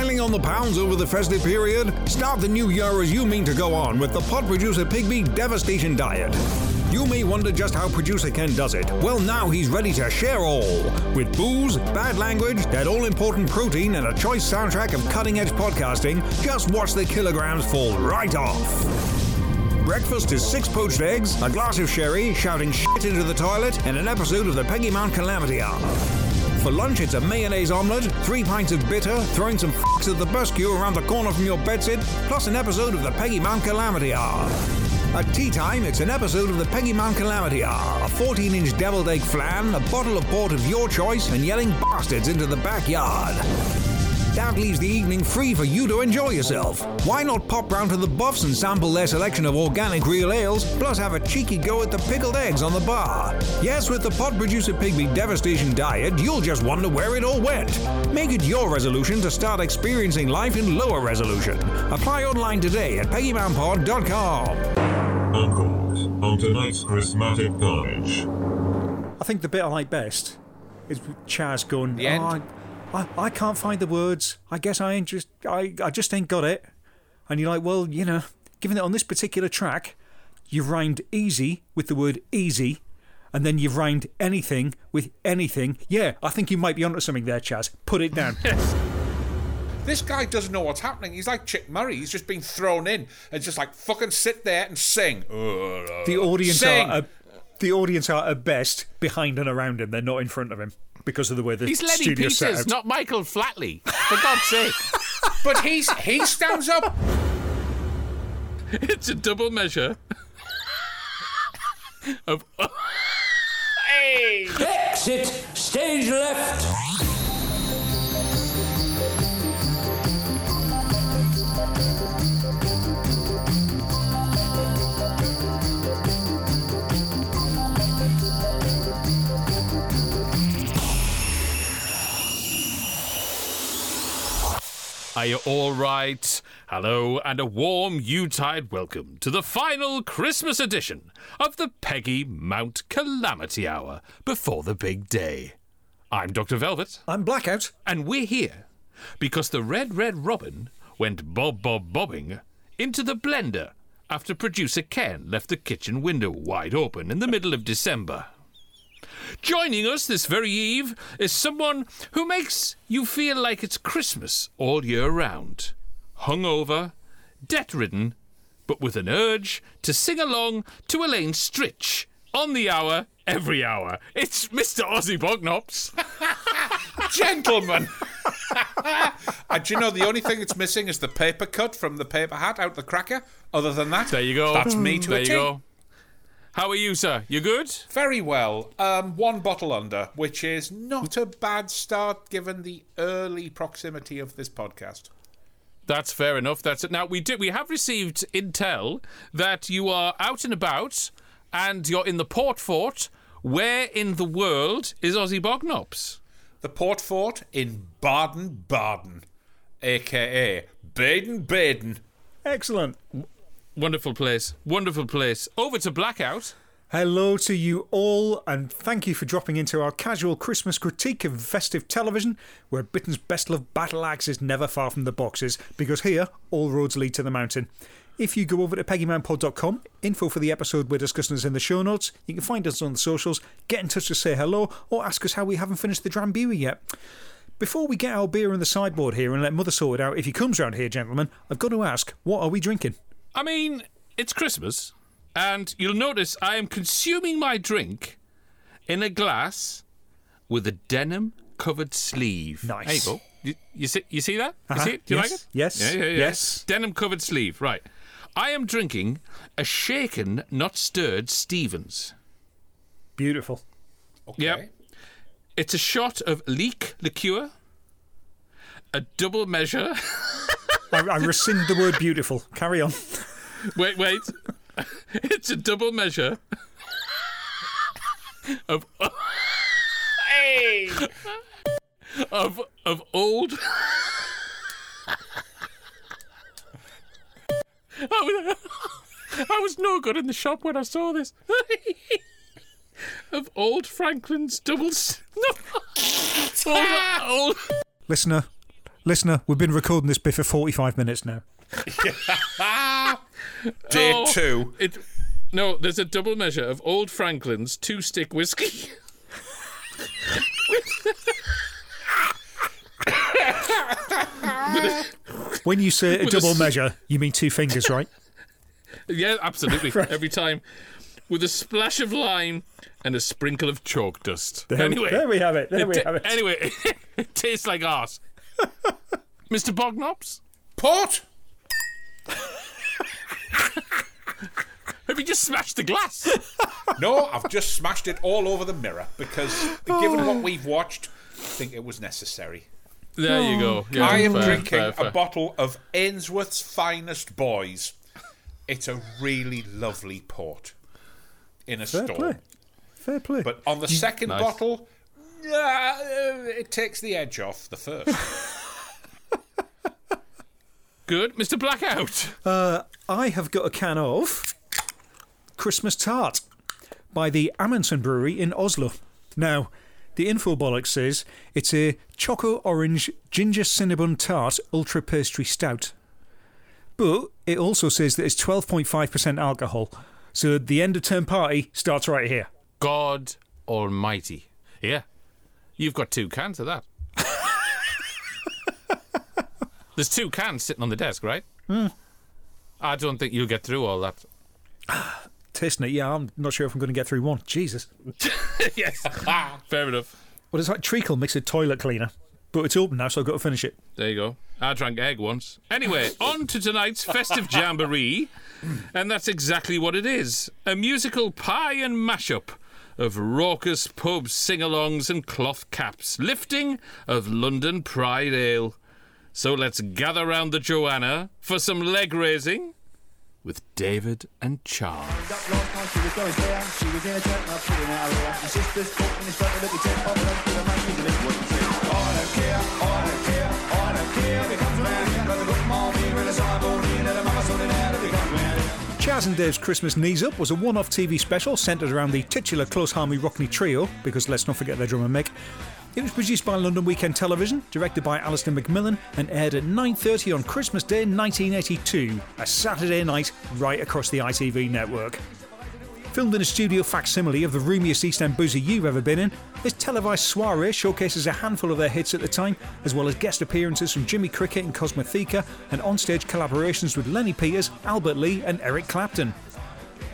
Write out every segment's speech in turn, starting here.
Piling on the pounds over the festive period? Start the new year as you mean to go on with the Pod Producer Pigby Devastation Diet. You may wonder just how producer Ken does it. Well, now he's ready to share all. With booze, bad language, that all important protein, and a choice soundtrack of cutting edge podcasting, just watch the kilograms fall right off. Breakfast is six poached eggs, a glass of sherry, shouting shit into the toilet, and an episode of the Peggy Mount Calamity Hour. For lunch, it's a mayonnaise omelette, three pints of bitter, throwing some f***s at the bus queue around the corner from your bedsit, plus an episode of the Peggy Mount Calamity Hour. At tea time, it's an episode of the Peggy Mount Calamity Hour, a 14 inch deviled egg flan, a bottle of port of your choice, and yelling bastards into the backyard. That leaves the evening free for you to enjoy yourself. Why not pop round to the Buffs and sample their selection of organic real ales, plus have a cheeky go at the pickled eggs on the bar? Yes, with the Pod Producer Pigby Devastation Diet, you'll just wonder where it all went. Make it your resolution to start experiencing life in lower resolution. Apply online today at PeggyMountPod.com. Encore on tonight's Christmatic Carnage. I think the bit I like best is with Chas going, The end? "Oh, I, I, can't find the words. I guess I ain't just I, I just ain't got it. And you're like, well, you know, given that on this particular track, you've rhymed easy with the word easy, and then you've rhymed anything with anything. Yeah, I think you might be onto something there, Chas. Put it down. This guy doesn't know what's happening. He's like Chic Murray. He's just been thrown in and just like fucking sit there and sing. the audience Sing. are at, the audience are at best behind and around him. They're not in front of him because of the way the He's Lennie studio's set Peters, out. not Michael Flatley. For God's sake. But he's he stands up. It's a double measure of. Exit stage left. Are you all right? Hello, and a warm Yuletide welcome to the final Christmas edition of the Peggy Mount Calamity Hour before the big day. I'm Dr. Velvet, I'm blackout. and we're here because the Red Red Robin went bob bob bobbing into the blender after producer Ken left the kitchen window wide open in the middle of December. Joining us this very eve is someone who makes you feel like it's Christmas all year round. Hungover, debt ridden, but with an urge to sing along to Elaine Stritch on the hour, every hour. It's Mr. Ozzy Bognops. Gentlemen. and do you know the only thing that's missing is the paper cut from the paper hat out the cracker? Other than that, There you go. That's me to There a you T. go. How are you, sir? You good? Very well. Um, one bottle under, which is not a bad start given the early proximity of this podcast. That's fair enough. That's it. Now we do. We have received intel that you are out and about, and you're in the port fort. Where in the world is Ozzy Bognops? The Port Fort in Baden Baden, aka Baden Baden. Excellent. Wonderful place. Wonderful place. Over to Blackout. Hello to you all, and thank you for dropping into our casual Christmas critique of festive television, where Britain's best loved battle axe is never far from the boxes, because here, all roads lead to the mountain. If you go over to peggymountpod.com, info for the episode we're discussing is in the show notes. You can find us on the socials, get in touch to say hello, or ask us how we haven't finished the Drambuie yet. Before we get our beer on the sideboard here and let Mother sort it out if he comes round here, gentlemen, I've got to ask, what are we drinking? I mean, it's Christmas, and you'll notice I am consuming my drink in a glass with a denim covered sleeve. Nice. There you go. You, you see, you see that? Uh-huh. You see it? Do you Yes. like it? Yes. Yeah, yeah, yeah. Yes. Denim covered sleeve. Right. I am drinking a shaken, not stirred Stevens. Beautiful. Okay. Yep. It's a shot of leek liqueur, a double measure. I, I rescind the word beautiful. Carry on. wait, wait. it's a double measure of of of old. I was, I was no good in the shop when I saw this. of old Franklin's doubles. No. old, old, Listener, Listener, we've been recording this bit for 45 minutes now. Day Oh, two. It, no, there's a double measure of Old Franklin's two stick whiskey. When you say a With a double measure, you mean two fingers, right? yeah, absolutely. Every time. With a splash of lime and a sprinkle of chalk dust. There, anyway, there we have it. There we ta- have it. Anyway, it tastes like arse. Mr. Bognops? Port. have you just smashed the glass? No, I've just smashed it all over the mirror because, given what we've watched, I think it was necessary. There you go. Yeah, I am fair, drinking fair, fair. a bottle of Ainsworth's finest boys. It's a really lovely port in a Fair storm. play. Fair play. But on the second Nice. bottle, uh, it takes the edge off the first. Good, Mr. Blackout. I have got a can of Christmas Tart by the Amundsen Brewery in Oslo. Now, the infobolic says it's a choco orange ginger cinnamon tart ultra pastry stout. But it also says that it's 12.5% alcohol. So the end of term party starts right here. God Almighty. Yeah, you've got two cans of that. There's two cans sitting on the desk, right? Hmm. I don't think you'll get through all that. Tasting it, yeah, I'm not sure if I'm going to get through one. Jesus. yes. Fair enough. Well, it's like treacle mixed with toilet cleaner. But it's open now, so I've got to finish it. There you go. I drank egg once. Anyway, on to tonight's festive jamboree. And that's exactly what it is a musical pie and mashup of raucous pubs, sing alongs, and cloth caps, lifting of London Pride Ale. So let's gather round the Joanna for some leg raising with David and Charles. Chas and Dave's Christmas Knees Up was a one off TV special centred around the titular Close Harmony Rockney Trio, because let's not forget their drummer Mick. It was produced by London Weekend Television, directed by Alistair Macmillan, and aired at 9.30 on Christmas Day 1982, a Saturday night right across the ITV network. Filmed in a studio facsimile of the roomiest East End boozer you've ever been in, this televised soiree showcases a handful of their hits at the time, as well as guest appearances from Jimmy Cricket and Cosmotheka, and onstage collaborations with Lennie Peters, Albert Lee, and Eric Clapton.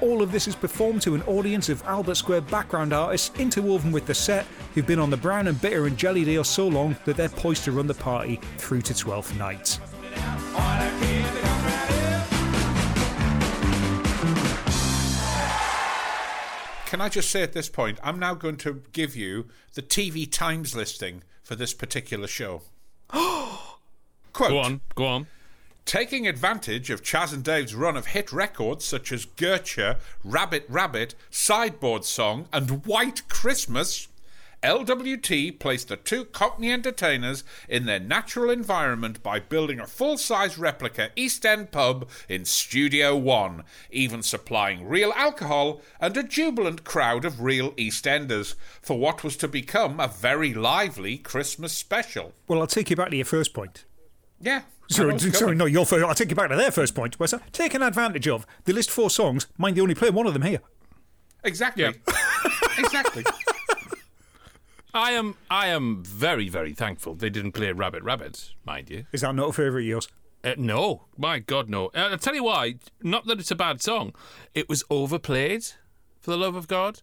All of this is performed to an audience of Albert Square background artists interwoven with the set, who've been on the Brown and Bitter and Jelly Deal so long that they're poised to run the party through to 12th night. Can I just say at this point, I'm now going to give you the TV Times listing for this particular show. Quote, Go on, go on. Taking advantage of Chas and Dave's run of hit records such as Gertrude, Rabbit Rabbit, Sideboard Song, and White Christmas, LWT placed the two Cockney entertainers in their natural environment by building a full size replica East End pub in Studio One, even supplying real alcohol and a jubilant crowd of real East Enders for what was to become a very lively Christmas special. Well, I'll take you back to your first point. Yeah. Sorry, sorry, no, your first. I'll take you back to their first point. Where's that? Taken advantage of. They list four songs. Mind they only play one of them here. Exactly. Yeah. exactly. I am I am very, very thankful they didn't play Rabbit Rabbit, mind you. Is that not a favourite of yours? Uh, no, my God, no. Uh, I'll tell you why. Not that it's a bad song. It was overplayed, for the love of God,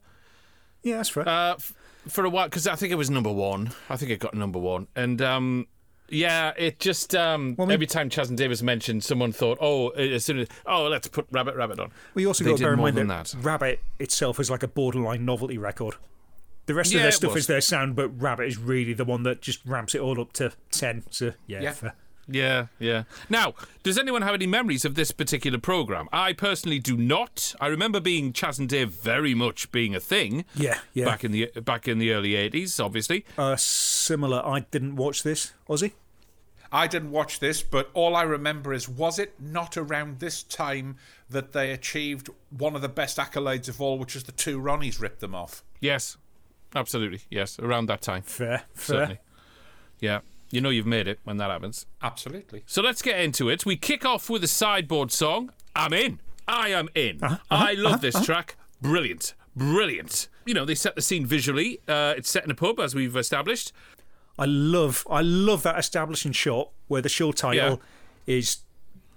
Yeah, that's right. uh, f- for a while, because I think it was number one. I think it got number one. And, um, yeah, it just, um, Well, I mean- every time Chas and Davis mentioned, someone thought, oh, as soon as, oh, let's put Rabbit Rabbit on. We also got to bear in mind that, that. Rabbit itself is like a borderline novelty record. The rest Yeah, of their stuff was. is their sound, but Rabbit is really the one that just ramps it all up to 10. So, yeah, Yeah. fair. Yeah, yeah. Now, does anyone have any memories of this particular program? I personally do not. I remember being Chas and Dave very much being a thing. Yeah, yeah. Back in the back in the early eighties, obviously. Uh, similar. I didn't watch this. Ozzy? I didn't watch this, but all I remember is was it not around this time that they achieved one of the best accolades of all, which is the two Ronnies ripped them off? Yes, absolutely. Yes, around that time, Fair, fair. certainly. Yeah, You know you've made it when that happens. Absolutely. So let's get into it. We kick off with a sideboard song. I'm in. I am in. Uh-huh, I love this track. Brilliant. Brilliant. You know, they set the scene visually. Uh, it's set in a pub, as we've established. I love, I love that establishing shot where the show title is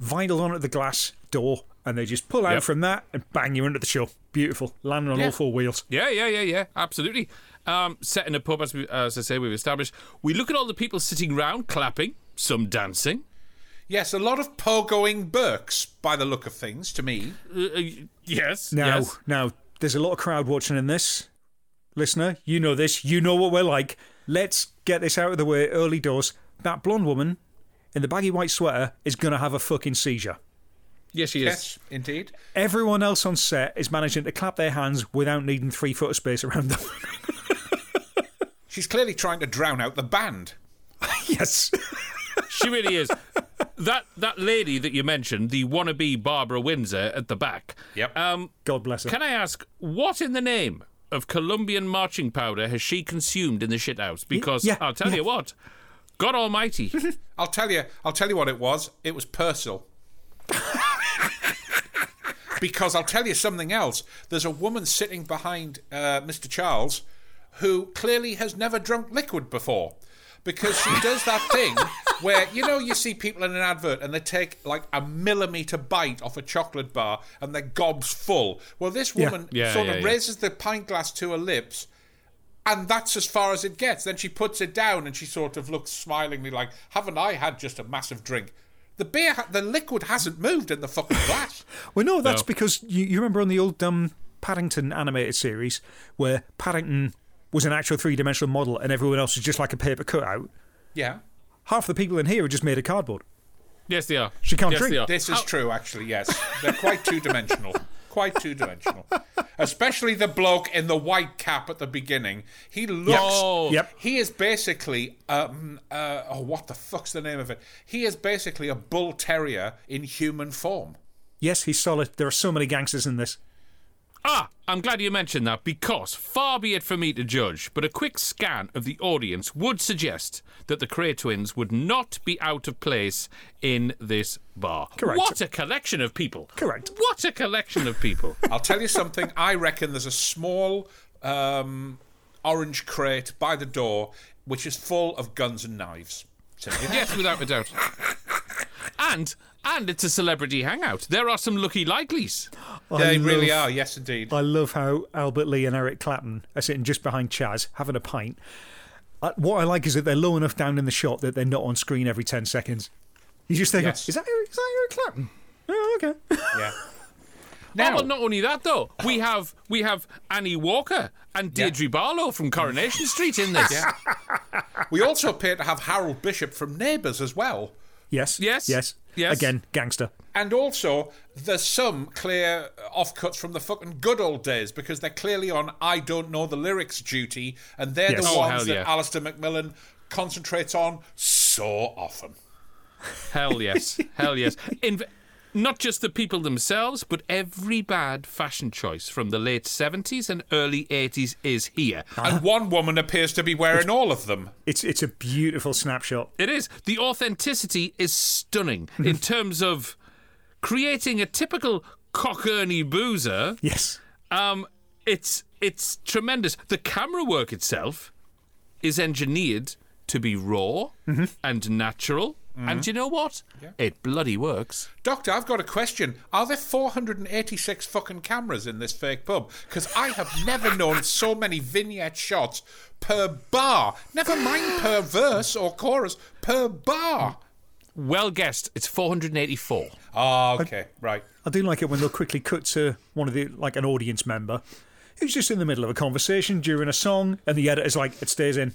vinyl on at the glass door, and they just pull out Yep. from that and bang you into the show. Beautiful, landing on Yeah. all four wheels. Yeah, yeah, yeah, yeah. Absolutely. Um, set in a pub, as, we, as I say, we've established. We look at all the people sitting round, clapping, some dancing. Yes, a lot of pogoing Burks, by the look of things, to me. Uh, uh, yes. Now, yes. now, there's a lot of crowd watching in this. Listener, you know this. You know what we're like. Let's get this out of the way early doors. That blonde woman in the baggy white sweater is going to have a fucking seizure. Yes, she is. Yes, indeed. Everyone else on set is managing to clap their hands without needing three foot of space around them. She's clearly trying to drown out the band. yes. She really is. That that lady that you mentioned, the wannabe Barbara Windsor at the back. Yep. Um, God bless her. can I ask what in the name of Colombian marching powder has she consumed in the shithouse? Because yeah, I'll tell yeah. you what, God Almighty. I'll tell you. I'll tell you what it was. It was Persil. Because I'll tell you something else. There's a woman sitting behind uh, Mr. Charles who clearly has never drunk liquid before. Because she does that thing where, you know, you see people in an advert and they take like a millimetre bite off a chocolate bar and their gob's full. Well, this Yeah. woman Yeah, sort yeah, of yeah. raises the pint glass to her lips and that's as far as it gets. Then she puts it down and she sort of looks smilingly like, "Haven't I had just a massive drink?" The beer, ha- the liquid hasn't moved in the fucking glass. Well, no, that's No. because you, you remember on the old um, Paddington animated series where Paddington was an actual three dimensional model and everyone else was just like a paper cutout. yeah, Half the people in here are just made of cardboard. yes, they are. She can't yes, drink. This is How- true. Actually, yes, they're quite two dimensional. Quite two dimensional. Especially the bloke in the white cap at the beginning. He looks. Yep. He is basically um uh oh what the fuck's the name of it? He is basically a bull terrier in human form. Yes, he's solid. There are so many gangsters in this. Ah, I'm glad you mentioned that because far be it for me to judge, but a quick scan of the audience would suggest that the Kray twins would not be out of place in this bar. Correct. What a collection of people. Correct. What a collection of people. I'll tell you something. I reckon there's a small um, orange crate by the door which is full of guns and knives. Simply. yes, without a doubt. And and it's a celebrity hangout. There are some lucky likelies. They I really are. Yes, indeed. I love how Albert Lee and Eric Clapton are sitting just behind Chas having a pint. Uh, what I like is that they're low enough down in the shot that they're not on screen every 10 seconds. You just think, Yes. is, that Eric, is that Eric Clapton? Oh, okay. Yeah. Oh, Now, well, not only that though, we have we have Annie Walker and Deirdre Barlow from Coronation Street in this. we also appear to have Harold Bishop from Neighbours as well. Yes. Yes. Yes. Yes. Again, gangster. And also, there's some clear offcuts from the fucking good old days because they're clearly on I don't know the lyrics duty, and they're Yes. the Oh, ones hell that yeah. Alistair McMillan concentrates on so often. Hell yes. Hell yes. In, not just the people themselves, but every bad fashion choice from the late 70s and early 80s is here. And one woman appears to be wearing all of them. It's it's a beautiful snapshot. It is. The authenticity is stunning in terms of creating a typical cockerney boozer. Yes. Um, it's it's tremendous. The camera work itself is engineered to be raw and natural. And you know what? It bloody works. Doctor, I've got a question. Are there 486 fucking cameras in this fake pub? Because I have never known so many vignette shots per bar. Never mind per verse or chorus, per bar. Well guessed. It's 484. Ah, okay, right. I do like it when they'll quickly cut to one of the, like an audience member who's just in the middle of a conversation during a song, and the editor's like, it stays in.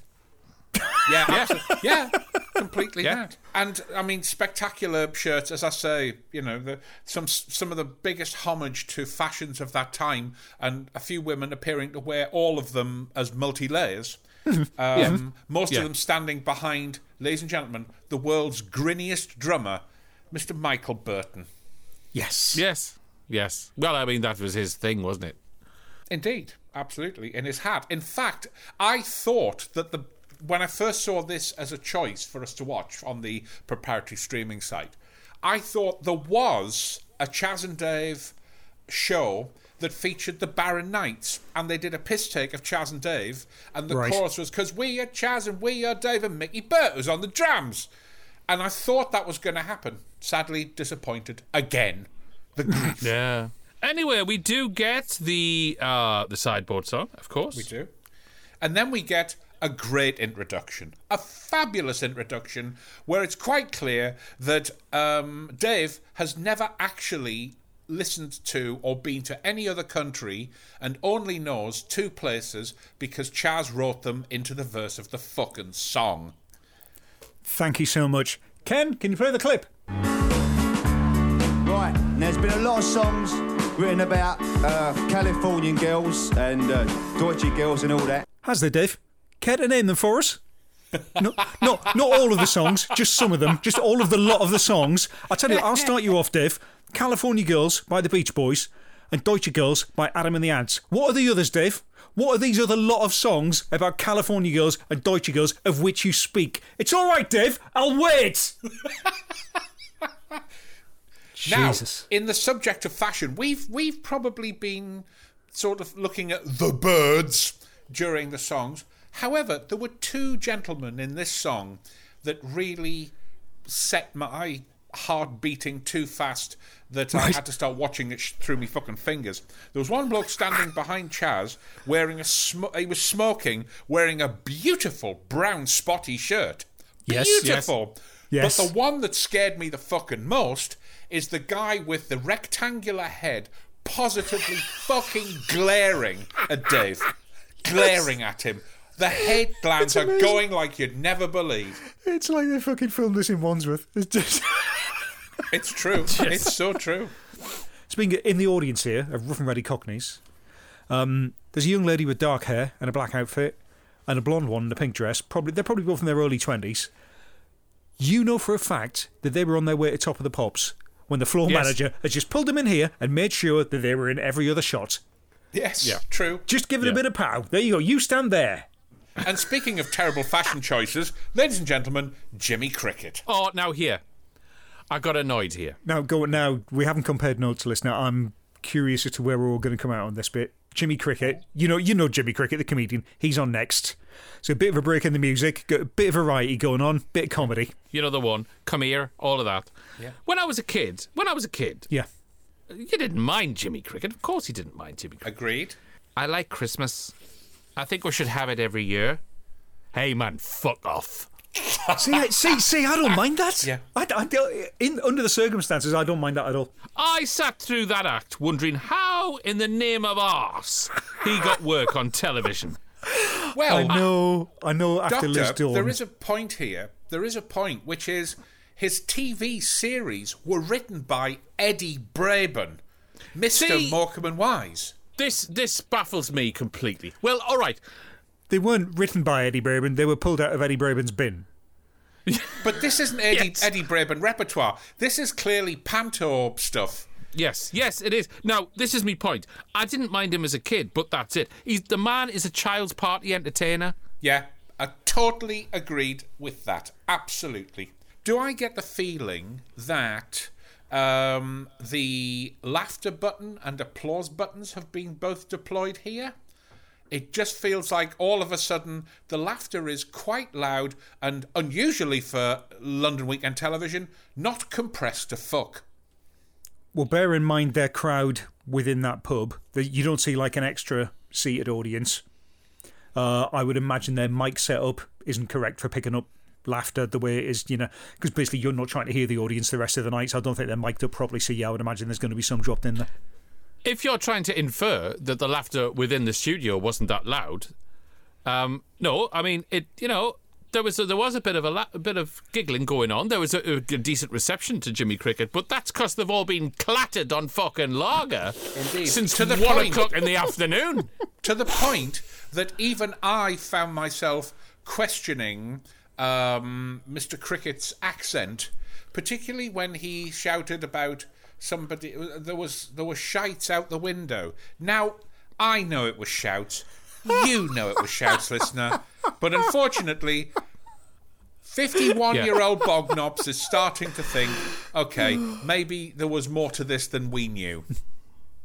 Yeah, absolutely. yeah, completely Yeah. that. And I mean, spectacular shirts, as I say. You know, the, some some of the biggest homage to fashions of that time, and a few women appearing to wear all of them as multi layers. Um, Most Yeah. of them standing behind, ladies and gentlemen, the world's grinniest drummer, Mr. Michael Burton. Yes. Yes. Yes. Well, I mean, that was his thing, wasn't it? Indeed, absolutely, in his hat. In fact, I thought that the when I first saw this as a choice for us to watch on the proprietary streaming site, I thought there was a Chas and Dave show that featured the Barron Knights, and they did a piss take of Chas and Dave, and the Right. chorus was "Cause we are Chas and we are Dave and Mickey Burt was on the drums," and I thought that was going to happen. Sadly, disappointed again. The grief. Yeah. Anyway, we do get the uh, the sideboard song, of course. We do. And then we get a great introduction, a fabulous introduction, where it's quite clear that um, Dave has never actually listened to or been to any other country and only knows two places because Chas wrote them into the verse of the fucking song. Thank you so much. Ken, can you play the clip? Right, and there's been a lot of songs written about uh, Californian girls and uh, Deutsche girls and all that. Has there, Dave? Care to name them for us? No, no, not all of the songs, just some of them, just all of the lot of the songs. I tell you, I'll start you off, Dave. California Girls by the Beach Boys and Deutsche Girls by Adam and the Ants. What are the others, Dave? What are these other lot of songs about California Girls and Deutsche Girls of which you speak? It's all right, Dave. I'll wait. Jesus. Now, in the subject of fashion, we've we've probably been sort of looking at the birds during the songs. However, there were two gentlemen in this song that really set my heart beating too fast that I had to start watching it sh- through me fucking fingers. There was one bloke standing behind Chas wearing a sm- he was smoking, wearing a beautiful brown spotty shirt. Yes, yes. beautiful. Yes. But the one that scared me the fucking most is the guy with the rectangular head positively fucking glaring at Dave. Glaring at him. The head glands are going like you'd never believe. It's like they fucking filmed this in Wandsworth. It's just. It's true. It's so true. Speaking in the audience here of Rough and Ready Cockneys, um, there's a young lady with dark hair and a black outfit, and a blonde one in a pink dress. Probably they're probably both in their early twenties. You know for a fact that they were on their way to Top of the Pops when the floor Yes. manager had just pulled them in here and made sure that they were in every other shot. Yes, Yeah. true. Just give it a bit of pow. There you go. You stand there. And speaking of terrible fashion choices, ladies and gentlemen, Jimmy Cricket. Oh, now here. I got annoyed here. Now go now. We haven't compared notes, listener. I'm curious as to where we're all going to come out on this bit. Jimmy Cricket, you know, you know Jimmy Cricket, the comedian. He's on next. So a bit of a break in the music, got a bit of variety going on, bit of comedy. You know the one. Come here, all of that. Yeah. When I was a kid, when I was a kid, Yeah. you didn't mind Jimmy Cricket. Of course, you didn't mind Jimmy Cricket. Agreed. I like Christmas. I think we should have it every year. Hey, man, fuck off. See, I, see, see, I don't mind that. Yeah. I, I don't- in under the circumstances, I don't mind that at all. I sat through that act wondering how, in the name of arse, he got work on television. Well, I know, I know. After Liz Doctor, Dawn, there is a point here. There is a point, which is his TV series were written by Eddie Braben, Mr. See- Morecambe and Wise. This this baffles me completely. Well, all right. they weren't written by Eddie Braben. They were pulled out of Eddie Braben's bin. But this isn't Eddie, Yes. Eddie Braben repertoire. This is clearly Panto stuff. Yes, yes, it is. Now, this is my point. I didn't mind him as a kid, but that's it. He's the man is a child's party entertainer. Yeah, I totally agreed with that. Absolutely. Do I get the feeling that um, the laughter button and applause buttons have been both deployed here? It just feels like all of a sudden the laughter is quite loud and unusually for London Weekend Television, not compressed to fuck. Well, bear in mind their crowd within that pub. That you don't see like an extra seated audience. Uh, I would imagine their mic setup isn't correct for picking up laughter the way it is, you know, because basically you're not trying to hear the audience the rest of the night. So I don't think they're mic'd up properly. So yeah, I would imagine there's going to be some dropped in there. If you're trying to infer that the laughter within the studio wasn't that loud, um, no, I mean it. You know, there was a, there was a bit of a, la- a bit of giggling going on. There was a, a decent reception to Jimmy Cricket, but that's because they've all been clattered on fucking lager Indeed. since To the one point. o'clock in the afternoon. to the point that even I found myself questioning um, Mr. Cricket's accent, particularly when he shouted about somebody. There was there were shites out the window. Now I know it was shouts. You know it was shouts, listener. But unfortunately, 51 year old Bognops is starting to think, okay, maybe there was more to this than we knew.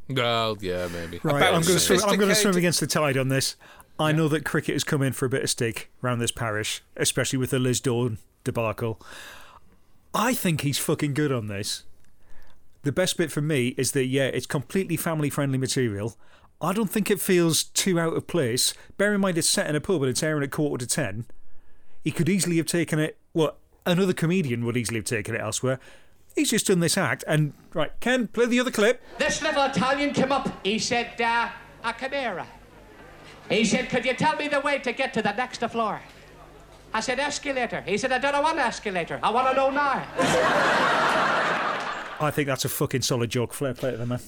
Well, yeah, maybe. Right, About I'm going to swim. I'm going to swim against the tide on this. I know that cricket has come in for a bit of stick round this parish, especially with the Liz Dawn debacle. I think he's fucking good on this. The best bit for me is that yeah, it's completely family-friendly material. I don't think it feels too out of place. Bear in mind it's set in a pub and it's airing at quarter to ten. He could easily have taken it. Well, another comedian would easily have taken it elsewhere. He's just done this act, and right, Ken, play the other clip. This little Italian came up. He said, uh, a chimera. He said, could you tell me the way to get to the next floor? I said, escalator. He said, I don't want an escalator. I want to know now. I think that's a fucking solid joke. Fair play to the man.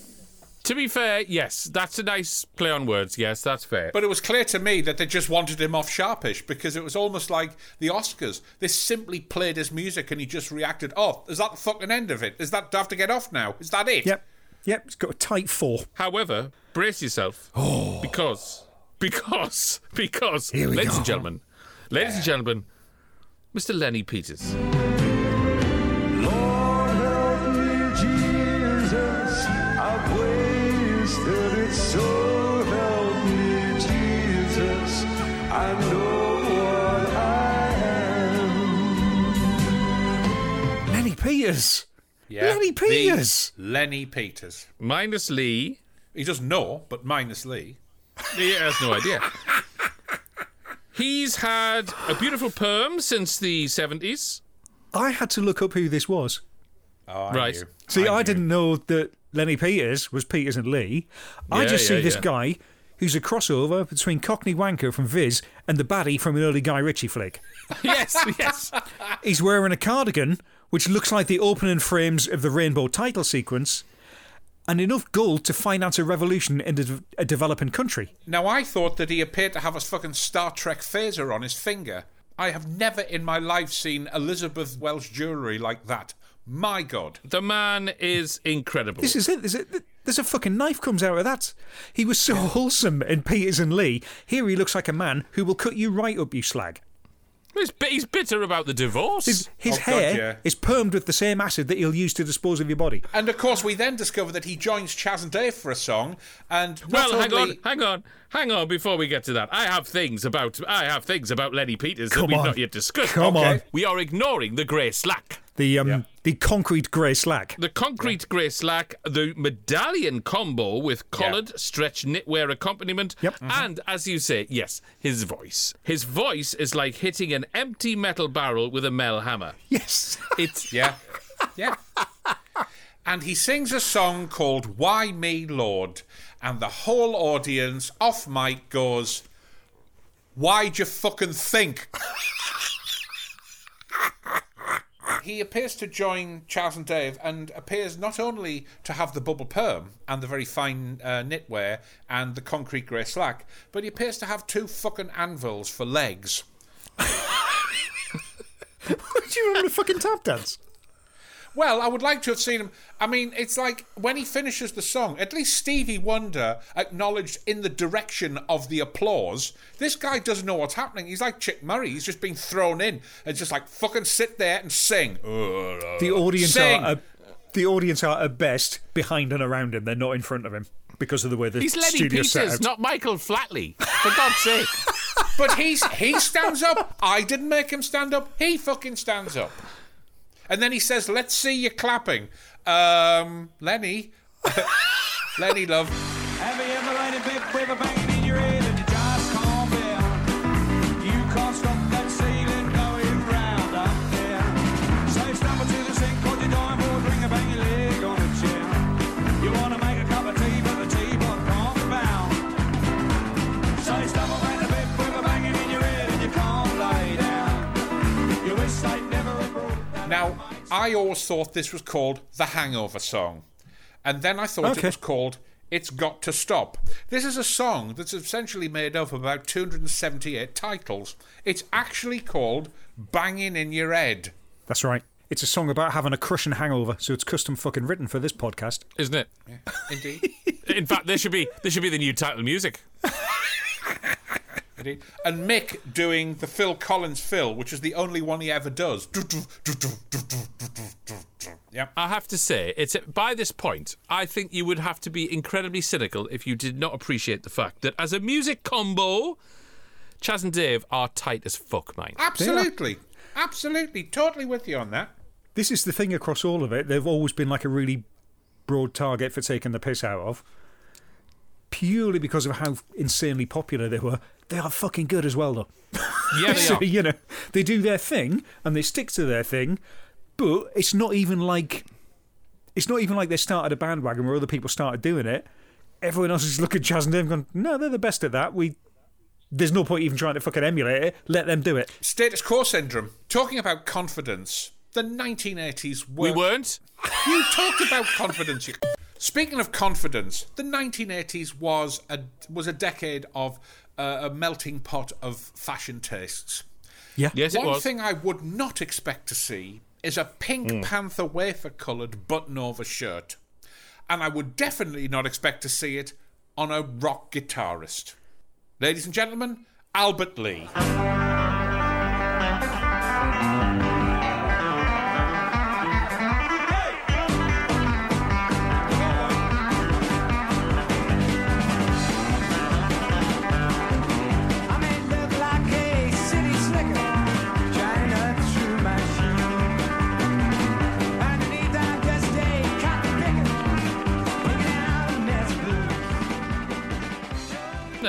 To be fair, yes, that's a nice play on words. Yes, that's fair. But it was clear to me that they just wanted him off sharpish because it was almost like the Oscars. They simply played his music and he just reacted, oh, is that the fucking end of it? Is that, do I have to get off now? Is that it? Yep, yep. It's got a tight four. However, brace yourself. Because, because, because, ladies go. and gentlemen, ladies and gentlemen, Mr. Lennie Peters. Lord help Jesus. I've wasted it. So help me, Jesus. I know what I am. Lennie Peters. Yeah. Lennie The Peters. Lennie Peters. Minus Lee. He doesn't know, but minus Lee. He has no idea. He's had a beautiful perm since the 70s. I had to look up who this was. Oh, I Right. knew. See, I, knew. didn't know that Lennie Peters was Peters and Lee. I Yeah, just see this yeah. guy who's a crossover between Cockney Wanker from Viz and the baddie from an early Guy Ritchie flick. yes, yes. He's wearing a cardigan which looks like the opening frames of the Rainbow title sequence, and enough gold to finance a revolution in a, a developing country. Now, I thought that he appeared to have a fucking Star Trek phaser on his finger. I have never in my life seen Elizabeth Welsh jewellery like that. My God. The man is incredible. This is it. There's a, there's a fucking knife comes out of that. He was so wholesome in Peters and Lee. Here he looks like a man who will cut you right up, you slag. He's, he's bitter about the divorce. His, his Oh, God, hair yeah. is permed with the same acid that he'll use to dispose of your body. And of course, we then discover that he joins Chas and Dave for a song. And well, hang only- on, hang on, hang on. Before we get to that, I have things about I have things about Lennie Peters that we've on. not yet discussed. Come Okay. on. We are ignoring the grey slack. The um Yeah. the concrete grey slack. The concrete grey slack, the medallion combo with collared stretch knitwear accompaniment, Yep. and as you say, yes, his voice. His voice is like hitting an empty metal barrel with a Mel hammer. Yes. It's Yeah. Yeah. and he sings a song called Why Me Lord. And the whole audience off mic goes, Why'd you fucking think? He appears to join Charles and Dave and appears not only to have the bubble perm and the very fine uh, knitwear and the concrete grey slack, but he appears to have two fucking anvils for legs. what Do you remember fucking tap dance? Well, I would like to have seen him. I mean, it's like when he finishes the song, at least Stevie Wonder acknowledged in the direction of the applause. This guy doesn't know what's happening. He's like Chic Murray. He's just been thrown in and just like fucking sit there and sing. The audience Sing. are at, the audience are at best behind and around him. They're not in front of him because of the way the he's Lennie studio's set Peters, out. not Michael Flatley. For God's sake. But he's he stands up. I didn't make him stand up. He fucking stands up. And then he says, "Let's see you clapping." Um, Lennie, Lennie, love. Have you ever a banging I always thought this was called the Hangover song, and then I thought it was called "It's Got to Stop." This is a song that's essentially made up of about 278 titles. It's actually called "Banging in Your Head." That's right. It's a song about having a crushing hangover, so it's custom fucking written for this podcast. Isn't it? Indeed. In fact, this should be there should be the new title music. Indeed. And Mick doing the Phil Collins fill, which is the only one he ever does. Yep. I have to say, it's by this point, I think you would have to be incredibly cynical if you did not appreciate the fact that as a music combo, Chas and Dave are tight as fuck, mate. Absolutely. Absolutely. Totally with you on that. This is the thing across all of it. They've always been like a really broad target for taking the piss out of. Purely because of how insanely popular they were. They are fucking good as well, though. Yeah, they so, are. you know, they do their thing and they stick to their thing, but it's not even like it's not even like they started a bandwagon where other people started doing it. Everyone else is looking at Chas and Dave going, "No, they're the best at that. We there's no point even trying to fucking emulate it. Let them do it." Status quo syndrome. Talking about confidence. The 1980s were. We weren't. You talked about confidence. You... Speaking of confidence, the 1980s was a was a decade of uh, a melting pot of fashion tastes. Yeah. Yes, it One was. thing I would not expect to see is a Pink Panther wafer coloured button over shirt. And I would definitely not expect to see it on a rock guitarist. Ladies and gentlemen, Albert Lee.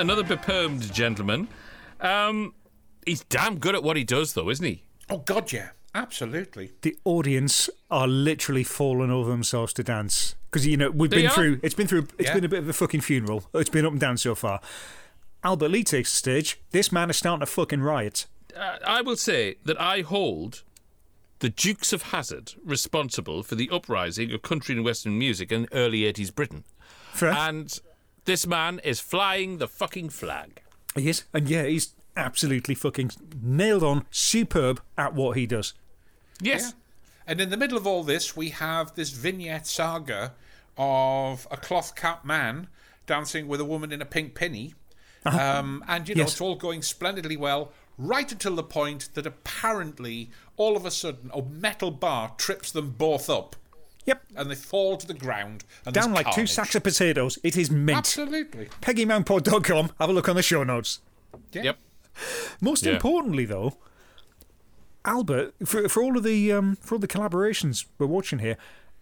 Another bepermed gentleman. Um, he's damn good at what he does, though, isn't he? Oh, God, yeah. Absolutely. the audience are literally falling over themselves to dance because you know we've They been are. through. It's been through. It's Yeah. been a bit of a fucking funeral. It's been up and down so far. Albert Lee takes the stage. This man is starting a fucking riot. Uh, I will say that I hold the Dukes of Hazzard responsible for the uprising of country and western music in early 80s Britain. Fair. And this man is flying the fucking flag. Yes, and yeah, he's absolutely fucking nailed on, superb at what he does. Yes. And in the middle of all this, we have this vignette saga of a cloth cap man dancing with a woman in a pink penny. Um, and, you know, Yes. it's all going splendidly well, right until the point that apparently, all of a sudden, a metal bar trips them both up. Yep, And they fall to the ground. And down there's like two sacks of potatoes. It is mint. Absolutely. PeggyMountpod.com. Have a look on the show notes. Yep. Most Yeah. importantly, though, Albert for for all of the um, for all the collaborations we're watching here,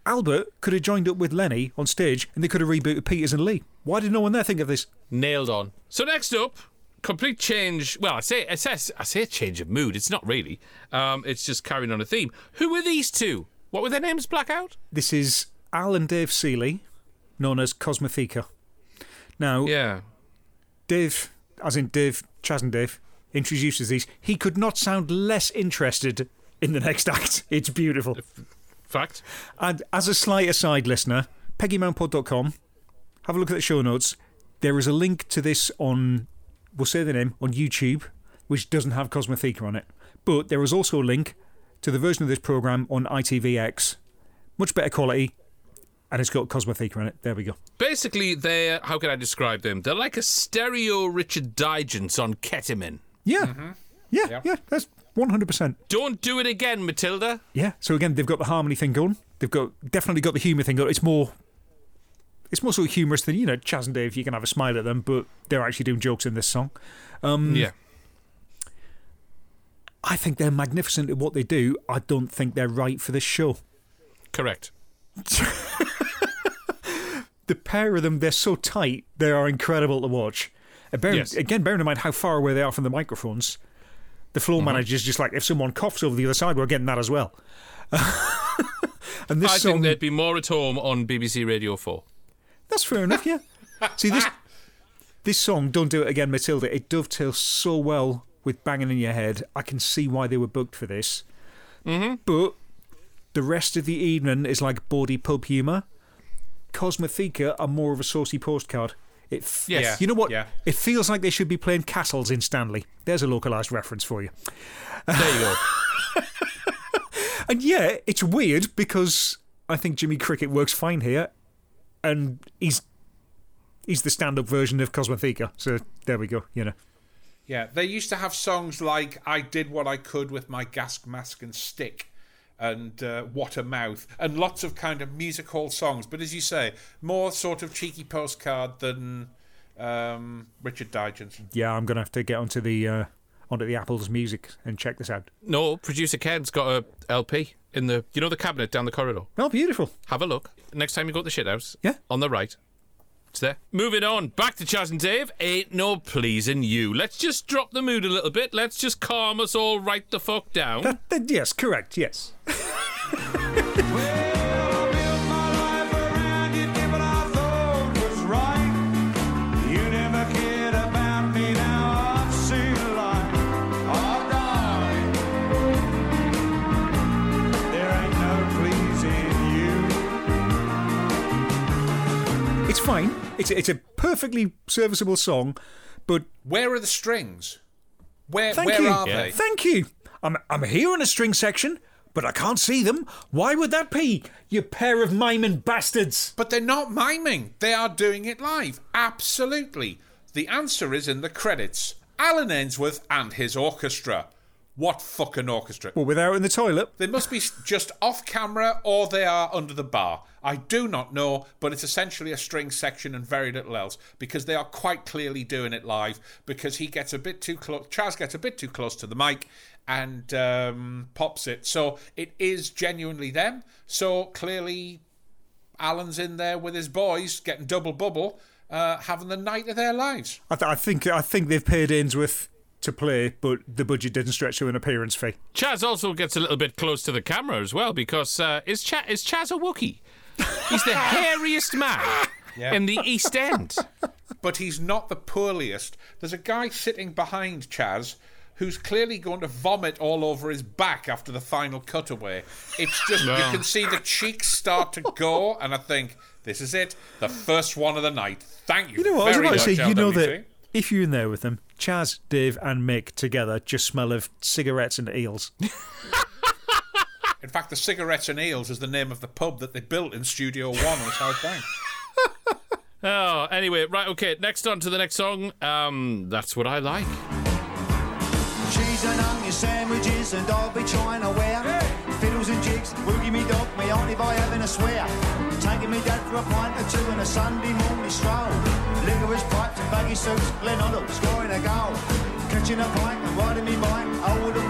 Albert could have joined up with Lennie on stage, and they could have rebooted Peters and Lee. Why did no one there think of this? Nailed on. So next up, complete change. Well, I say I say, I say a change of mood. It's not really. Um, it's just carrying on a theme. Who are these two? What were their names? Blackout. This is Al and Dave Seeley, known as Cosmotheka. Now, Yeah. Dave, as in Dave, Chas and Dave, introduces these. He could not sound less interested in the next act. It's beautiful. Fact. And as a slight aside, listener, PeggyMountpod.com, have a look at the show notes. There is a link to this on, we'll say the name, on YouTube, which doesn't have Cosmotheka on it. But there is also a link to the version of this program on ITVX. Much better quality, and it's got Cosmotheka in it. There we go. Basically, they're how can I describe them? They're like a stereo Richard Digance on ketamine. Mm-hmm. Yeah. Yeah, yeah, that's 100%. Don't do it again, Matilda. Yeah. So again, they've got the harmony thing going. They've got definitely got the humour thing going. It's more, it's more sort of humorous than you know Chas and Dave. You can have a smile at them, but they're actually doing jokes in this song. Um, yeah. I think they're magnificent at what they do. I don't think they're right for this show. Correct. The pair of them, they're so tight, they are incredible to watch. Uh, Yes. Again, bearing in mind how far away they are from the microphones, the floor manager is just like, if someone coughs over the other side, we're getting that as well. and this I song, think they'd be more at home on BBC Radio 4. That's fair enough, yeah. See this this song, Don't Do It Again, Matilda, it dovetails so well with banging in your head. I can see why they were booked for this. Mm-hmm. But the rest of the evening is like bawdy pub humour. Cosmotheka are more of a saucy postcard. It f- Yes. You know what? Yeah. It feels like they should be playing castles in Stanley. There's a localised reference for you. There you go. And yeah, it's weird because I think Jimmy Cricket works fine here, and he's he's the stand-up version of Cosmotheka. So there we go. You know. Yeah, they used to have songs like "I Did What I Could with My Gas Mask and Stick." And uh, what a mouth, and lots of kind of music hall songs. But as you say, more sort of cheeky postcard than um, Richard Digance. Yeah, I'm gonna have to get onto the uh, onto the Apple's music and check this out. No, producer Ken's got a LP in the you know the cabinet down the corridor. Oh, beautiful. Have a look. Next time you go to the shit house. Yeah. On the right. It's there. Moving on. Back to Chas and Dave. Ain't no pleasing you. Let's just drop the mood a little bit. Let's just calm us all right the fuck down. That, that- yes, correct. Yes. It's. It's it's a perfectly serviceable song, but Where are the strings? Where thank where you. are they? Thank you. I'm I'm here in a string section, but I can't see them. Why would that be? You pair of miming bastards. But they're not miming. They are doing it live. Absolutely. The answer is in the credits. Alyn Ainsworth and his orchestra. What fucking orchestra? Well, without in the toilet. They must be just off camera or they are under the bar. I do not know, but it's essentially a string section and very little else because they are quite clearly doing it live because he gets a bit too close. Charles gets a bit too close to the mic and um, pops it. So it is genuinely them. So clearly Alyn's in there with his boys getting double bubble, uh, having the night of their lives. I, th- I think I think they've paid Ainsworth to play, but the budget didn't stretch to an appearance fee. Chas also gets a little bit close to the camera as well because uh, is, Cha- is Chas a Wookiee? He's the hairiest man in the East End. but he's not the poorliest. There's a guy sitting behind Chas who's clearly going to vomit all over his back after the final cutaway. It's just, you can see the cheeks start to go, and I think, this is it, the first one of the night. Thank you. You know what I was about to much, say? You know that if you're in there with them, Chas, Dave, and Mick together just smell of cigarettes and eels. In fact, the Cigarettes and Eels is the name of the pub that they built in Studio One on South Bank. Oh, anyway, right, okay. Next on to the next song. Um, that's what I like. Cheese and onion sandwiches and I'll be trying to wear Fiddles and jigs, woogie me dog, me auntie by having a swear Taking me dad for a pint or two on a Sunday morning stroll Licorice pipes and baggy suits, Glenn Hoddle scoring a goal Catching a pint and riding me bike over the wheels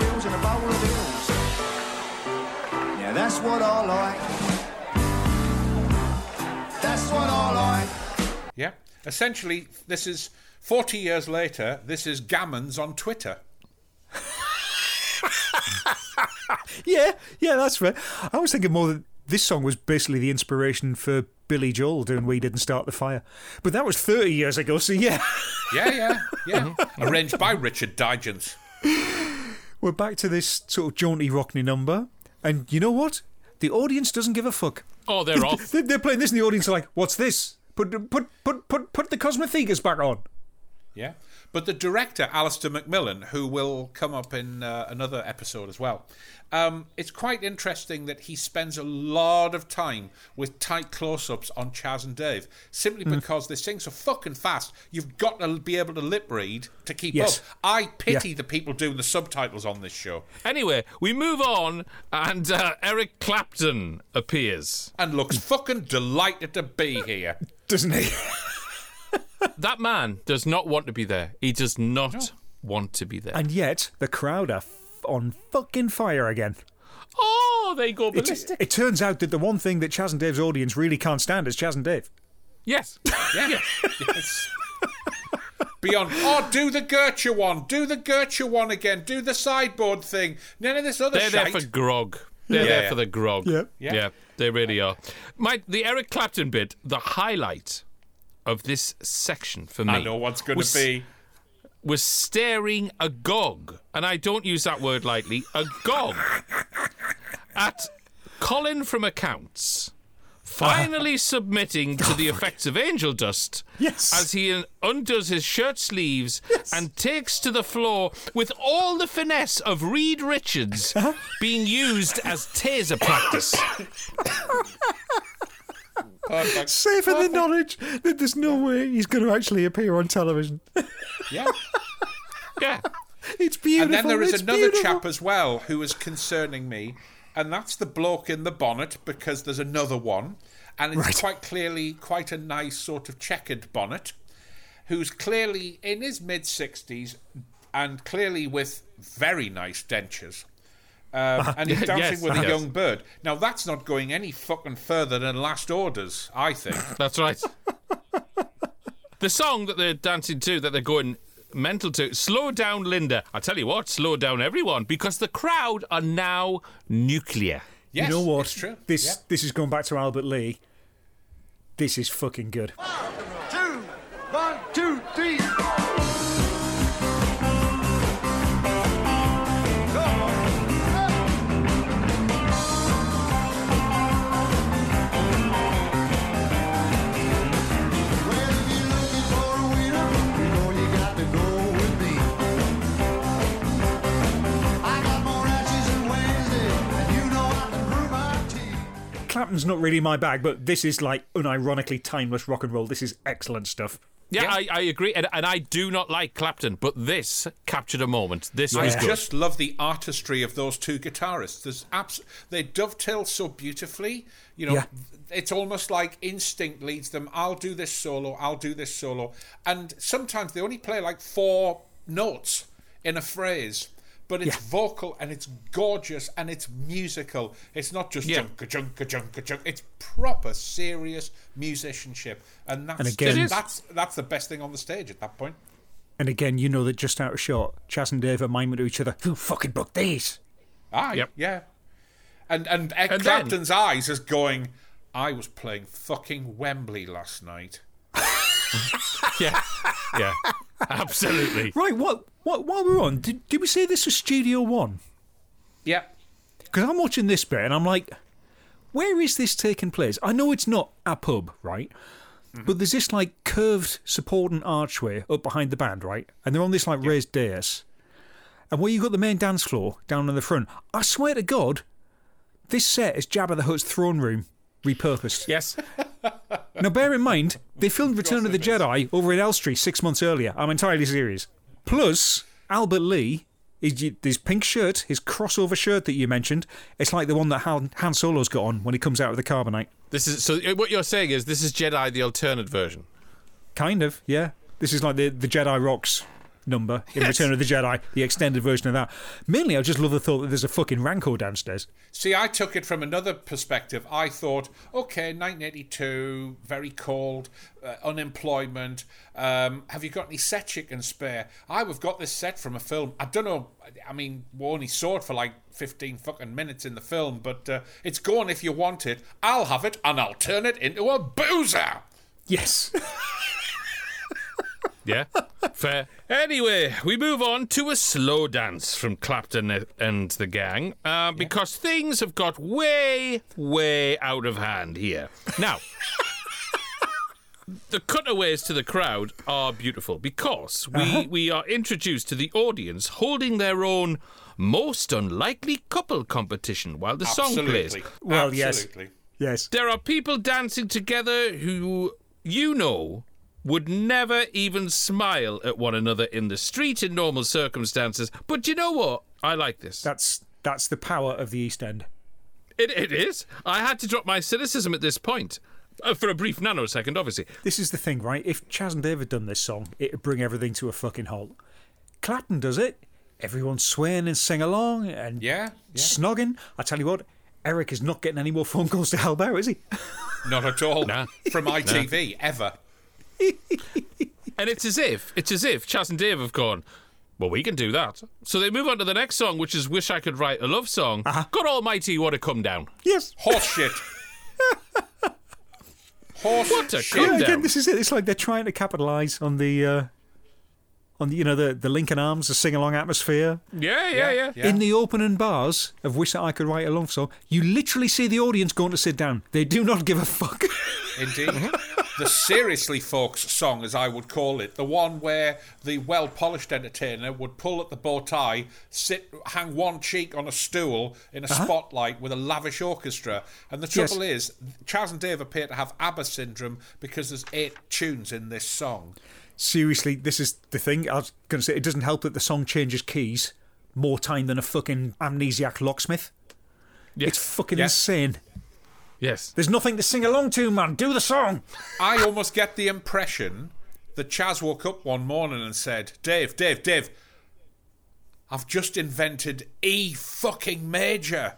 Yeah, that's what I like That's what I like Yeah. Essentially, this is 40 years later, this is Gammons on Twitter. yeah, yeah, that's right. I was thinking more that this song was basically the inspiration for Billy Joel doing We Didn't Start the Fire. But that was 30 years ago, so yeah. Yeah, yeah, yeah. Uh-huh. Arranged by Richard Digance. We're back to this sort of jaunty rockney number. And you know what? The audience doesn't give a fuck. Oh, they're off. They- They're playing this, and the audience are like, "What's this? Put put put put put the Cosmothekas back on." Yeah. But the director, Alistair Macmillan, who will come up in uh, another episode as well, um, it's quite interesting that he spends a lot of time with tight close ups on Chas and Dave, simply Hmm. because they sing so fucking fast. You've got to be able to lip read to keep Yes. up. I pity Yeah. the people doing the subtitles on this show. Anyway, we move on, and uh, Eric Clapton appears. And looks fucking delighted to be here. Doesn't he? That man does not want to be there. He does not want to be there. and yet the crowd are f- on fucking fire again. oh, they go ballistic. it turns out that the one thing that Chas and Dave's audience really can't stand is Chas and Dave. yes. Yeah. yes. Beyond, oh, do the Gertrude one, do the Gertrude one again, do the sideboard thing. None of this other shit. They're there shite. for grog. They're Yeah, there for the grog. Yeah. Yeah. they really are. My the Eric Clapton bit, the highlight of this section for me. I know what's going was- to be. was staring agog, and I don't use that word lightly, agog, at Colin from Accounts, finally uh-huh. submitting to oh, the effects of angel dust Yes. as he undoes his shirt sleeves and takes to the floor with all the finesse of Reed Richards uh-huh. being used as taser practice. Perfect. Safe in the knowledge that there's no way he's going to actually appear on television. Yeah. Yeah. It's beautiful. And then there is it's another beautiful. chap as well who is concerning me, and that's the bloke in the bonnet because there's another one, and it's Right. quite clearly quite a nice sort of checkered bonnet, who's clearly in his mid sixties and clearly with very nice dentures. Um, and he's dancing yes, with a yes. young bird. Now that's not going any fucking further than last orders, I think. That's right. the song that they're dancing to, that they're going mental to, slow down, Linda. I tell you what, slow down everyone because the crowd are now nuclear. Yes, you know what? It's true. This Yeah. this is going back to Albert Lee. This is fucking good. Two, one, two, three. Clapton's not really my bag, but this is like unironically timeless rock and roll. This is excellent stuff. Yeah, Yeah. I, I agree, and, and I do not like Clapton, but this captured a moment. This I was good. just love the artistry of those two guitarists. There's abs- they dovetail so beautifully. You know, Yeah. it's almost like instinct leads them. I'll do this solo. I'll do this solo. And sometimes they only play like four notes in a phrase, but it's Yeah. vocal and it's gorgeous and it's musical. It's not just Yeah. junka junka junka junka. It's proper serious musicianship, and that's And again- It is. that's that's the best thing on the stage at that point. And again, you know that just out of shot, Chas and Dave are miming to each other. Who fucking booked these? Ah, Yep. yeah. And and, Ed And then- eyes is going. I was playing fucking Wembley last night. yeah, yeah, absolutely. Right, what? What? While we're on, did, did we say this was Studio One? Yeah. Because I'm watching this bit and I'm like, where is this taking place? I know it's not a pub, right? Mm-hmm. But there's this like curved supporting archway up behind the band, right? And they're on this like raised dais. And where you've got the main dance floor down in the front, I swear to God, this set is Jabba the Hutt's throne room repurposed. Yes, Now, bear in mind, they filmed Return of the Jedi over in Elstree six months earlier. I'm entirely serious. Plus, Albert Lee, his, his pink shirt, his crossover shirt that you mentioned, it's like the one that Han, Han Solo's got on when he comes out of the carbonite. this is so. uh, What you're saying is this is Jedi, the alternate version. Kind of, yeah. This is like the, the Jedi Rocks number in Yes. Return of the Jedi, the extended version of that. Mainly, I just love the thought that there's a fucking Rancor downstairs. See, I took it from another perspective. I thought, okay, 1982, very cold, uh, unemployment. Um, have you got any set chicken spare? I have got this set from a film. I don't know. I mean, we only saw it for like 15 fucking minutes in the film, but uh, it's gone if you want it. I'll have it and I'll turn it into a boozer. Yes. Yeah, fair. Anyway, we move on to a slow dance from Clapton and the gang uh, because things have got way, way out of hand here. Now, the cutaways to the crowd are beautiful because we, we are introduced to the audience holding their own most unlikely couple competition while the song plays. Absolutely. Well, yes. Yes. There are people dancing together who you know would never even smile at one another in the street in normal circumstances. But you know what? I like this. That's, that's the power of the East End. It, it is. I had to drop my cynicism at this point. Uh, for a brief nanosecond, obviously. This is the thing, right? If Chas and Dave had done this song, it'd bring everything to a fucking halt. Clapton does it. Everyone's swaying and sing along and Yeah, yeah. snogging. I tell you what, Eric is not getting any more phone calls to help out, is he? Not at all. Nah. From ITV, ever. And it's as if, it's as if Chas and Dave have gone, well, we can do that. So they move on to the next song, which is Wish I Could Write a Love Song. God Almighty, what a come down. yes. Horse shit. Horse What a shit. come Yeah, down. again, this is it. It's like they're trying to capitalise on the, uh, on the, you know, the the Lincoln Arms, the sing along atmosphere. Yeah, yeah, yeah. Yeah. In the opening bars of Wish That I Could Write a Love Song, you literally see the audience going to sit down. They do not give a fuck. Indeed. The seriously folks song, as I would call it, the one where the well polished entertainer would pull at the bow tie, sit, hang one cheek on a stool in a uh-huh. spotlight with a lavish orchestra. And the Yes. trouble is, Chas and Dave appear to have ABBA syndrome because there's eight tunes in this song. Seriously, this is the thing. I was going to say it doesn't help that the song changes keys more time than a fucking amnesiac locksmith. Yes. It's fucking Yeah. insane. Yes. There's nothing to sing along to, man. Do the song. I almost get the impression that Chas woke up one morning and said, Dave, Dave, Dave, I've just invented E fucking major.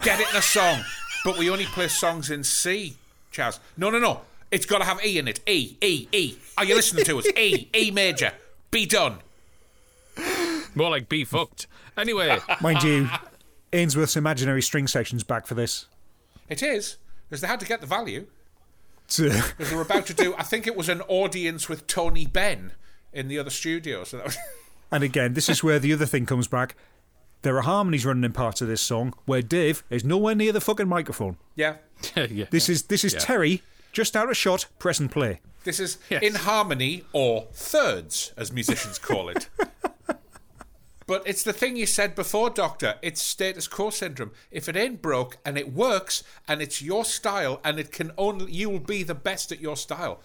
Get it in a song. but we only play songs in C, Chas. No, no, no. It's got to have E in it. E, E, E. Are you listening to us? E, E major. Be done. More like be fucked. Anyway, Mind you, Ainsworth's imaginary string section's back for this. It is, because they had to get the value. So, Because they were about to do, I think it was an audience with Tony Benn in the other studio. So that was. and again, this is where the other thing comes back. There are harmonies running in parts of this song where Dave is nowhere near the fucking microphone. Yeah. yeah. This is this is Yeah. Terry just out of shot, press and play. This is Yes. in harmony or thirds, as musicians call it. But it's the thing you said before, Doctor. It's status quo syndrome. If it ain't broke and it works and it's your style and it can only you will be the best at your style.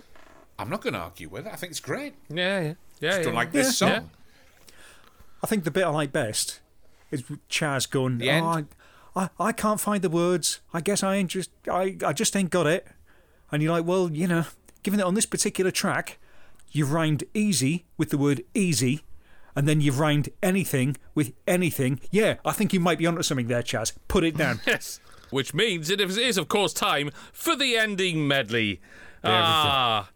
I'm not going to argue with it. I think it's great. yeah, yeah. Yeah, Just don't yeah. like this Yeah. song. I think the bit I like best is Chas going, The oh. I, I, I can't find the words. I guess I ain't just I, I just ain't got it. And you're like, well, you know, given that on this particular track, you've rhymed easy with the word easy, and then you've rhymed anything with anything. Yeah, I think you might be onto something there, Chas. Put it down. Yes. Which means it is, of course, time for the ending medley. Ah,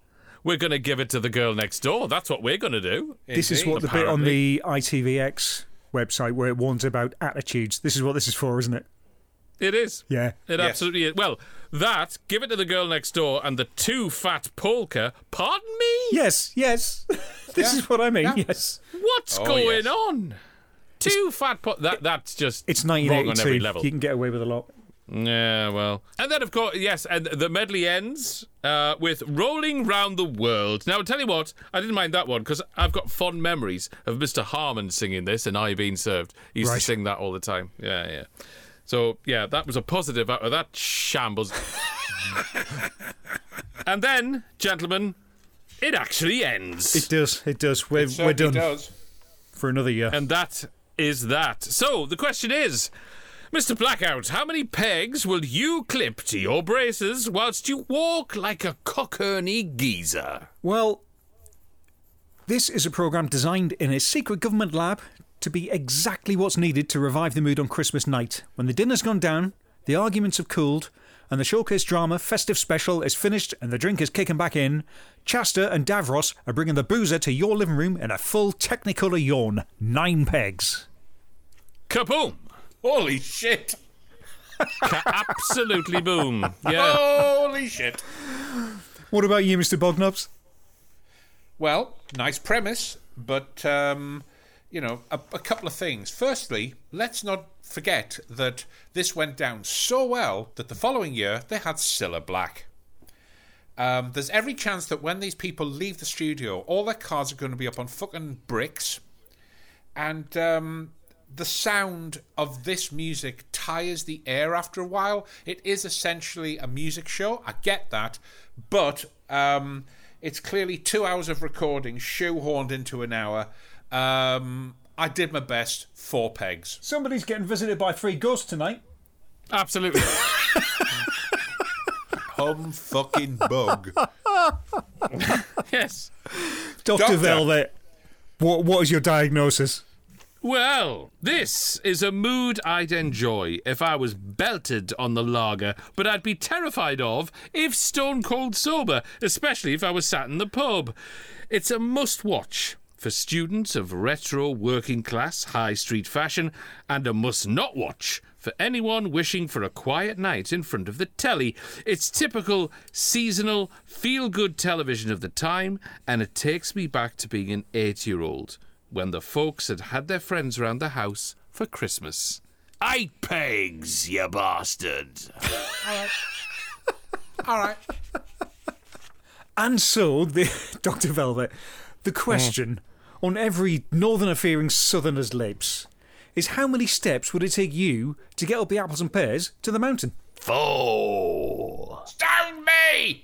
we're going to give it to the girl next door. That's what we're going to do. this is what the bit on the ITVX website where it warns about attitudes. This is what this is for, isn't it? It is. Yeah. It Yes. absolutely is. Well, that, give it to the girl next door, and the two fat polka. Pardon me? Yes, yes. this Yeah. is what I mean. Yeah. Yes. What's Oh, going yes. on? Two fat pol- that That's just It's wrong on 1982. every level. You can get away with a lot. Yeah, well. And then, of course, yes, and the medley ends uh, with Rolling Round the World. Now, I'll tell you what, I didn't mind that one because I've got fond memories of Mr. Harmon singing this and I being served. He used Right. to sing that all the time. Yeah, yeah. So, yeah, that was a positive out of that shambles. and then, gentlemen, it actually ends. It does. It does. We're, we're done does. for another year. And that is that. So the question is, Mr. Blackout, how many pegs will you clip to your braces whilst you walk like a cockerney geezer? Well, this is a programme designed in a secret government lab to be exactly what's needed to revive the mood on Christmas night. When the dinner's gone down, the arguments have cooled, and the showcase drama festive special is finished and the drink is kicking back in, Chester and Davros are bringing the boozer to your living room in a full Technicolor yawn. Nine pegs. Kaboom! Holy shit. Absolutely boom. Yeah. Holy shit. What about you, Mr. Bognops? Well, nice premise, but um, you know, a, a couple of things. Firstly, let's not forget that this went down so well that the following year they had Cilla Black. Um, there's every chance that when these people leave the studio, all their cars are going to be up on fucking bricks, and um, the sound of this music tires the air after a while. It is essentially a music show. I get that, but um, it's clearly two hours of recording shoehorned into an hour. Um, I did my best. Four pegs. Somebody's getting visited by three ghosts tonight. Absolutely. Hum fucking bug. yes. Dr. Doctor. Velvet, what, what is your diagnosis? Well, this is a mood I'd enjoy if I was belted on the lager, but I'd be terrified of if stone cold sober, especially if I was sat in the pub. It's a must watch for students of retro working class high street fashion, and a must not watch for anyone wishing for a quiet night in front of the telly. It's typical seasonal feel good television of the time, and it takes me back to being an eight year old when the folks had had their friends round the house for Christmas. Eight pegs, you bastard. All right. And so, the, Dr. Velvet, the question mm on every northerner fearing southerner's lips is how many steps would it take you to get up the apples and pears to the mountain? Four. Stone me!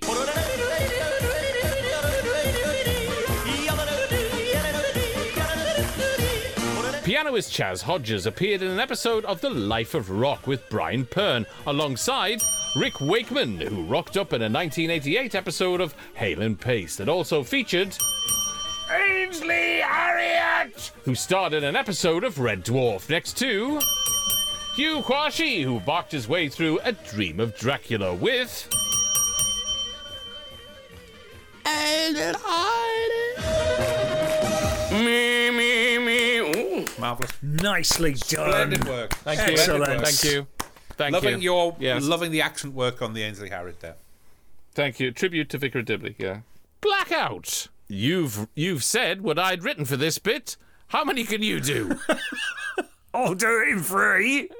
Pianoist Chas Hodges appeared in an episode of The Life of Rock with Brian Pern alongside Rick Wakeman, who rocked up in a 1988 episode of Hale and Pace that also featured Ainsley Harriott, who starred in an episode of Red Dwarf next to Hugh Quarshie, who barked his way through A Dream of Dracula with Me, me, me. Ooh. Marvellous. Nicely done. Splendid work. Thank you. Excellent. work. Thank you. Thank loving you. your Yes. loving the accent work on the Ainsley Harriott there. Thank you. Tribute to Vicar Dibley, yeah. Blackout. You've you've said what I'd written for this bit. How many can you do? I'll do it in three.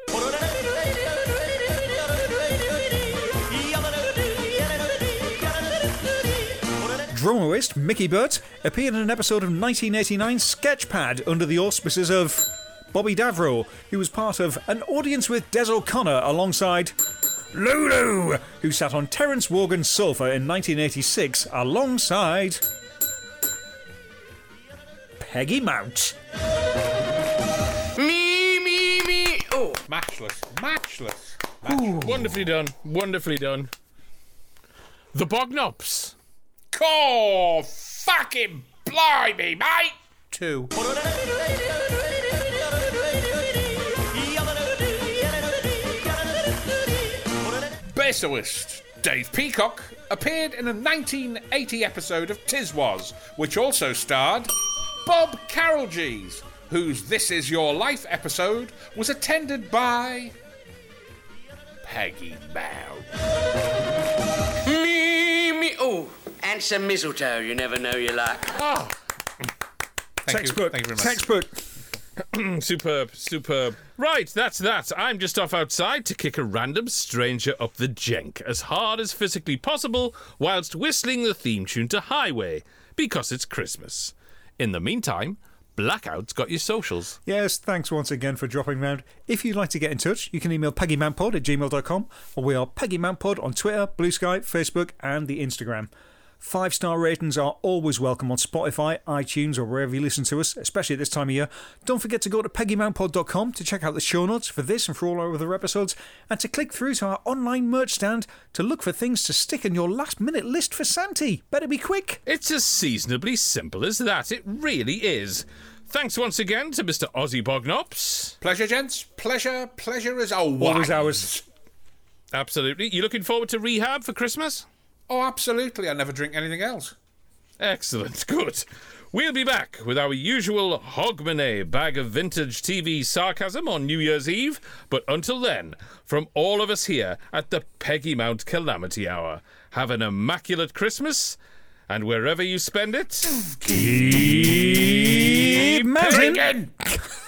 Drummerist Mickey Burt appeared in an episode of 1989 Sketchpad under the auspices of Bobby Davro, who was part of an audience with Des O'Connor alongside Lulu, who sat on Terence Wogan's sofa in 1986 alongside Peggy Mount. Me, me, me. Oh. Matchless. Matchless. Wonderfully done. Wonderfully done. The Bognops. Oh, fucking blimey, mate! Two. Bassist Dave Peacock appeared in a 1980 episode of Tiswas, which also starred Bob Carolgees, whose This Is Your Life episode was attended by Peggy Bow. Me, me. Oh. And some mistletoe. You never know you like. Ah, Thank Textbook. You. Thank you very much. Textbook. superb, superb. Right, that's that. I'm just off outside to kick a random stranger up the jenk as hard as physically possible whilst whistling the theme tune to Highway because it's Christmas. In the meantime, Blackout's got your socials. Yes, thanks once again for dropping round. If you'd like to get in touch, you can email peggymountpod at gmail.com or we are peggymountpod on Twitter, Bluesky, Facebook, and the Instagram. Five star ratings are always welcome on Spotify, iTunes, or wherever you listen to us, especially at this time of year. Don't forget to go to peggymountpod.com to check out the show notes for this and for all our other episodes, and to click through to our online merch stand to look for things to stick in your last minute list for Santi. Better be quick. It's as seasonably simple as that. It really is. Thanks once again to Mr. Ozzy Bognops. Pleasure, gents. Pleasure. Pleasure is always Always ours. Absolutely. You looking forward to rehab for Christmas? Oh, absolutely. I never drink anything else. Excellent. Good. We'll be back with our usual Hogmanay bag of vintage TV sarcasm on New Year's Eve. But until then, from all of us here at the Peggy Mount Calamity Hour, have an immaculate Christmas, and wherever you spend it, Keep mounting.